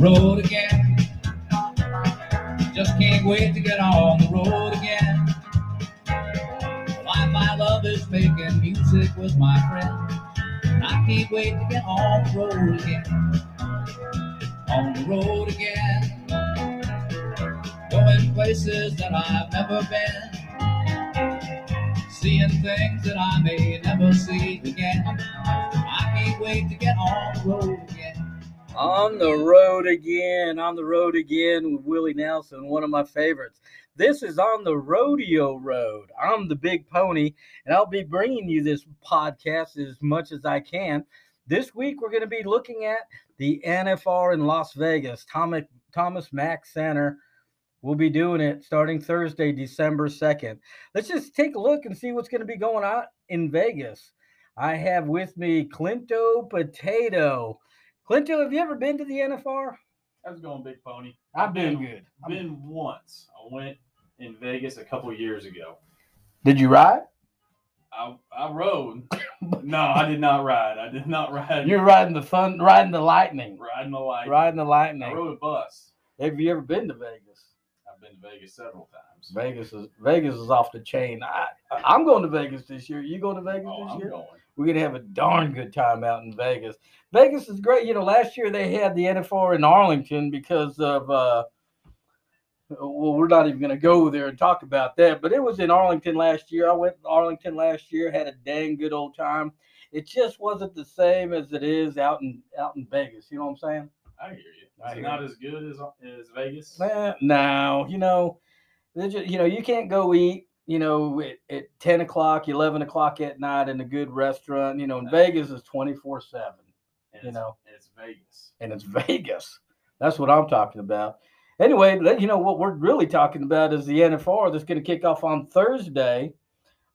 road again. Just can't wait to get on the road again. Why my love is making music with my friends. I can't wait to get on the road again. On the road again. Going places that I've never been. Seeing things that I may never see again. I can't wait to get on the road again. On the road again, on the road again with Willie Nelson, one of my favorites. This is on the rodeo road. I'm the big pony, and I'll be bringing you this podcast as much as I can. This week, we're going to be looking at the NFR in Las Vegas, Thomas, Thomas Mack Center. We'll be doing it starting Thursday, December 2nd. Let's just take a look and see what's going to be going on in Vegas. I have with me Clinto Potato. Clinto, have you ever been to the NFR? How's it going, Big Pony? I've been good. I've been once. I went in Vegas a couple years ago. Did you ride? I I rode. no, I did not ride. I did not ride. You're riding the fun, riding the lightning, riding the light. riding the lightning. I rode a bus. Have you ever been to Vegas? I've been to Vegas several times. Vegas is Vegas is off the chain. I I'm going to Vegas this year. You going to Vegas Oh, this I'm year? going. We're gonna have a darn good time out in Vegas. Vegas is great. You know, last year they had the NFR in Arlington because of uh well, we're not even gonna go there and talk about that, but it was in Arlington last year. I went to Arlington last year, had a dang good old time. It just wasn't the same as it is out in out in Vegas. You know what I'm saying? I hear you. I Is hear not you. as good as as Vegas? Eh, no, you know, they ju- you know, you can't go eat, you know, at, at 10 o'clock, 11 o'clock at night in a good restaurant. You know, in. Vegas is 24 7, you know. it's Vegas. and it's Vegas. That's what I'm talking about. Anyway, you know, what we're really talking about is the NFR that's going to kick off on Thursday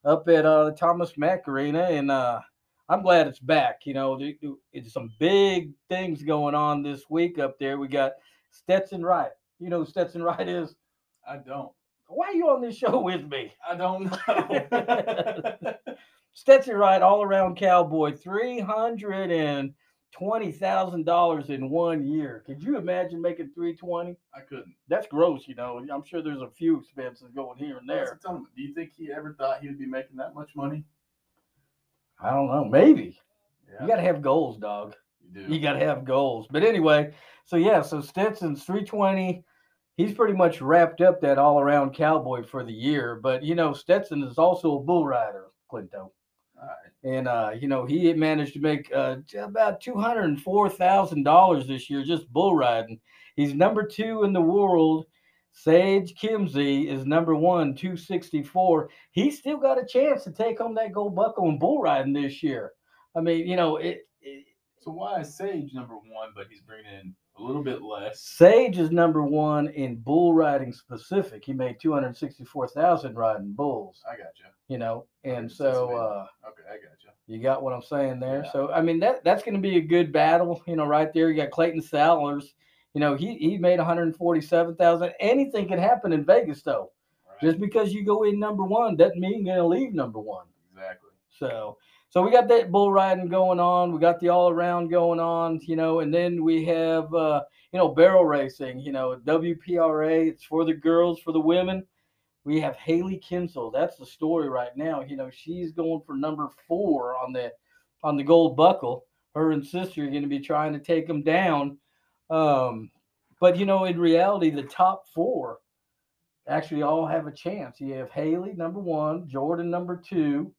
up at uh, the Thomas Mack Arena. And uh, I'm glad it's back. You know, the- the- it's some big things going on this week up there. We got Stetson Wright. You know who Stetson Wright is? I don't. Why are you on this show with me? I don't know. Stetson Wright, all around cowboy, three hundred and twenty thousand dollars in one year. Could you imagine making three twenty? I couldn't. That's gross, you know. I'm sure there's a few expenses going here and there. what I'm telling you. Do you think he ever thought he would be making that much money? I don't know. Maybe Yeah, you got to have goals, dog. you do. You got to have goals. But anyway, so yeah, so Stetson's 320. He's pretty much wrapped up that all around cowboy for the year. But you know, Stetson is also a bull rider, Clinto. All right. and uh, you know he managed to make uh, about two hundred and four thousand dollars this year just bull riding. He's number two in the world. Sage Kimzey is number one, two sixty four. He's still got a chance to take home that gold buckle in bull riding this year. I mean, you know, it, So why is Sage number one, but he's bringing in a little bit less? Sage is number one in bull riding specific. He made two hundred sixty four thousand riding bulls. I got you. You know, and so. uh Okay, I got you. You got what I'm saying there. Yeah. So I mean that that's going to be a good battle, you know, right there. You got Clayton Sellers. You know, he he made 147,000. Anything can happen in Vegas though. Right. Just because you go in number 1 doesn't mean you're going to leave number 1. exactly. So so we got that bull riding going on. We got the all around going on, you know, and then we have uh, you know, barrel racing, you know, WPRA, it's for the girls, for the women. We have Hailey Kinsel. That's the story right now. You know, she's going for number four on the on the gold buckle. Her and sister are going to be trying to take them down. Um, but you know, in reality, the top four actually all have a chance. You have Haley number one, Jordan number two,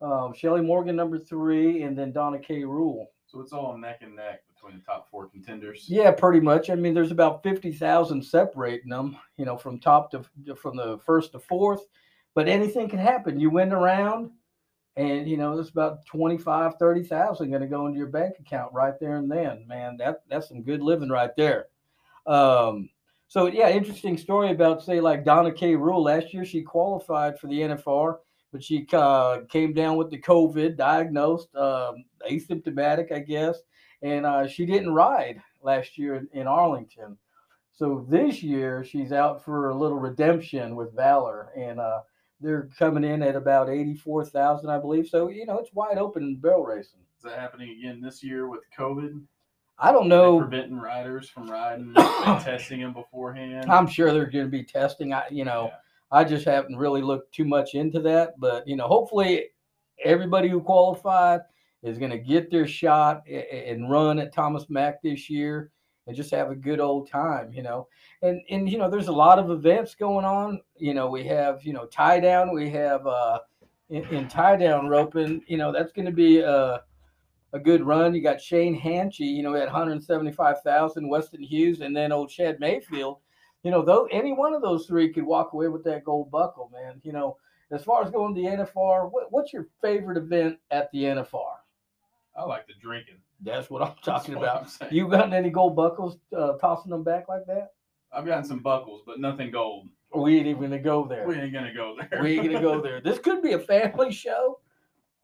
um, Shelley Morgan number three, and then Dona Kay Rule. So it's all neck and neck between the top four contenders. Yeah, pretty much. I mean, there's about fifty thousand separating them. You know, from top to from the first to fourth. But anything can happen. You win the round, and you know there's about 25, 30,000 going to go into your bank account right there and then. Man, that that's some good living right there. Um, so yeah, interesting story about say like Dona Kay Rule. Last year she qualified for the NFR, but she uh, came down with the COVID, diagnosed um, asymptomatic, I guess, and uh, she didn't ride last year in, in Arlington. So this year she's out for a little redemption with Valor, and uh, they're coming in at about eighty-four thousand, I believe. So you know it's wide open in barrel racing. Is that happening again this year with COVID? I don't know. preventing riders from riding, and testing them beforehand. I'm sure they're going to be testing. I, you know, Yeah. I just haven't really looked too much into that, but you know, hopefully everybody who qualified is going to get their shot and run at Thomas Mack this year and just have a good old time, you know. And and you know, there's a lot of events going on. You know, we have you know tie down, we have uh in, in tie down roping. You know, that's going to be a a good run. You got Shane Hanchey, you know, at 175,000, Weston Hughes, and then old Shad Mayfield you know, though any one of those three could walk away with that gold buckle, man. You know, as far as going to the NFR, what, what's your favorite event at the NFR? I like the drinking. That's what I'm talking what about. I'm. You gotten any gold buckles uh, tossing them back like that? I've gotten some buckles, but nothing gold. We ain't even gonna go there. We ain't gonna go there. We ain't gonna go there. This could be a family show.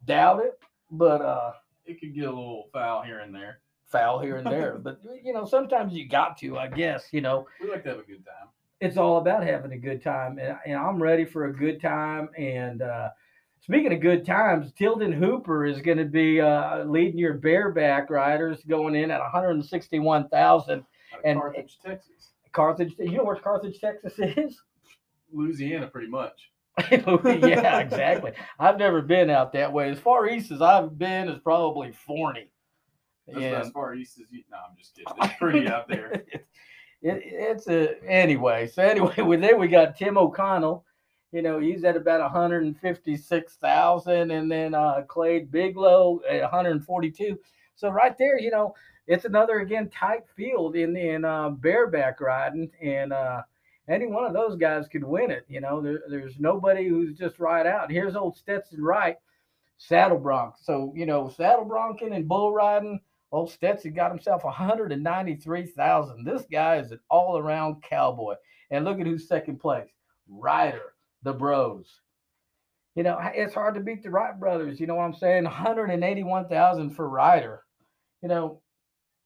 Doubt it, but uh, it could get a little foul here and there. Foul here and there. but you know, sometimes you got to. I guess you know. We like to have a good time. it's all about having a good time and, and i'm ready for a good time and uh, speaking of good times tilden hooper is going to be uh, leading your bareback riders going in at 161,000. And- Carthage, Texas, carthage you know where carthage texas is Louisiana, pretty much. yeah exactly i've never been out that way as far east as i've been is probably forney That's about as far east as you. No, I'm just kidding. It's pretty out there. it, it's a anyway. So anyway, with then we got Tim O'Connell. You know, he's at about 156,000, and then uh, Clade Biglow at 142. So right there, you know, it's another again tight field in in uh, bareback riding, and uh, any one of those guys could win it. You know, there, there's nobody who's just right out. Here's old Stetson Wright, saddle bronc. So you know, saddle bronking and bull riding. Old Stetson got himself 193,000. This guy is an all-around cowboy. And look at who's second place. Ryder, the Bros. You know, it's hard to beat the Wright brothers. You know what I'm saying? 181,000 for Ryder. You know,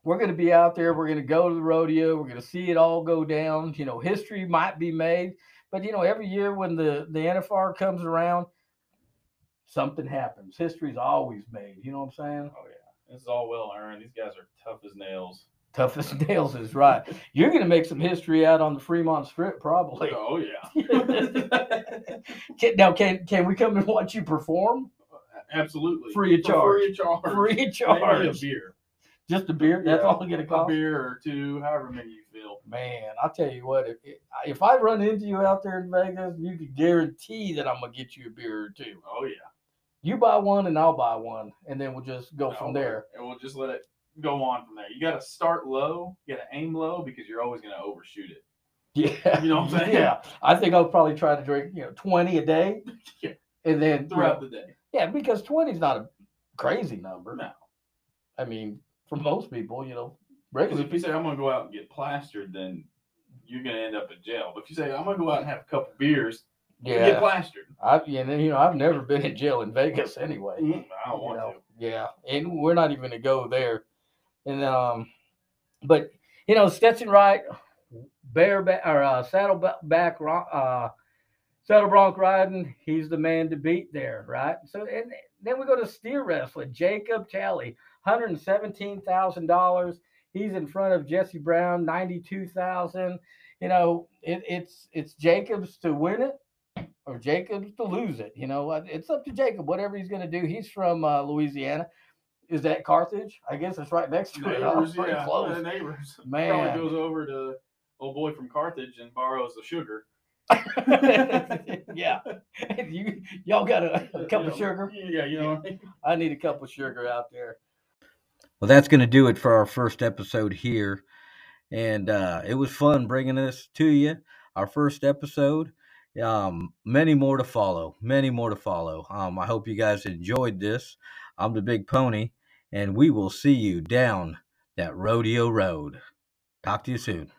we're going to be out there. We're going to go to the rodeo. We're going to see it all go down. You know, history might be made, but you know, every year when the the NFR comes around, something happens. History's always made. You know what I'm saying? Oh yeah, this is all well earned. These guys are tough as nails. Tough as nails is right. You're going to make some history out on the Fremont Strip, probably. Oh yeah, Can, now, can can we come and watch you perform? absolutely. Free of For Free of charge. Free of Maybe a charge. beer. Just a beer. That's Yeah, all I'm going to A cost. beer or two, however many you feel. Man, I'll tell you what. If, if I run into you out there in Vegas, you can guarantee that I'm gonna get you a beer or two. Oh yeah. You buy one and I'll buy one, and then we'll just go from Oh, there. and we'll just let it go on from there. You got to start low. You got to aim low because you're always going to overshoot it. Yeah, You know what I'm saying? Yeah, I think I'll probably try to drink, you know, twenty a day, Yeah. and then you know, throughout the day. Yeah, because 20 is not a crazy number. No. I mean, for most people, you know, Because regular if you say I'm going to go out and get plastered, then you're going to end up in jail. But if you say I'm going to go out and have a couple beers, you get Yeah, plastered. I, yeah, and, you know, I've never been in jail in Vegas anyway. Mm, I don't want know, to. Yeah, and we're not even gonna go there. And um, but you know, Stetson Wright, bareback or uh, saddleback, ro- uh, saddle bronc riding, he's the man to beat there, right? So and then we go to steer wrestling. Jacob Talley, hundred and seventeen thousand dollars. He's in front of Jesse Brown, ninety-two thousand. You know, it, it's it's Jacobs to win it or Jacobs to lose it. You know, uh, it's up to Jacob, whatever he's going to do. He's from uh, Louisiana. Is that Carthage? I guess it's right next to it. huh? Neighbors, Pretty yeah, close. uh, neighbors. Man. Probably goes over to old boy from Carthage and borrows the sugar. yeah. you y'all got a, a cup You of sugar? Yeah, you know. I? I need a cup of sugar out there. Well, that's going to do it for our first episode here. And uh, it was fun bringing this to you, our first episode. Um, many more to follow. Many more to follow. Um, I hope you guys enjoyed this. I'm the Big Pony, and we will see you down that rodeo road. Talk to you soon.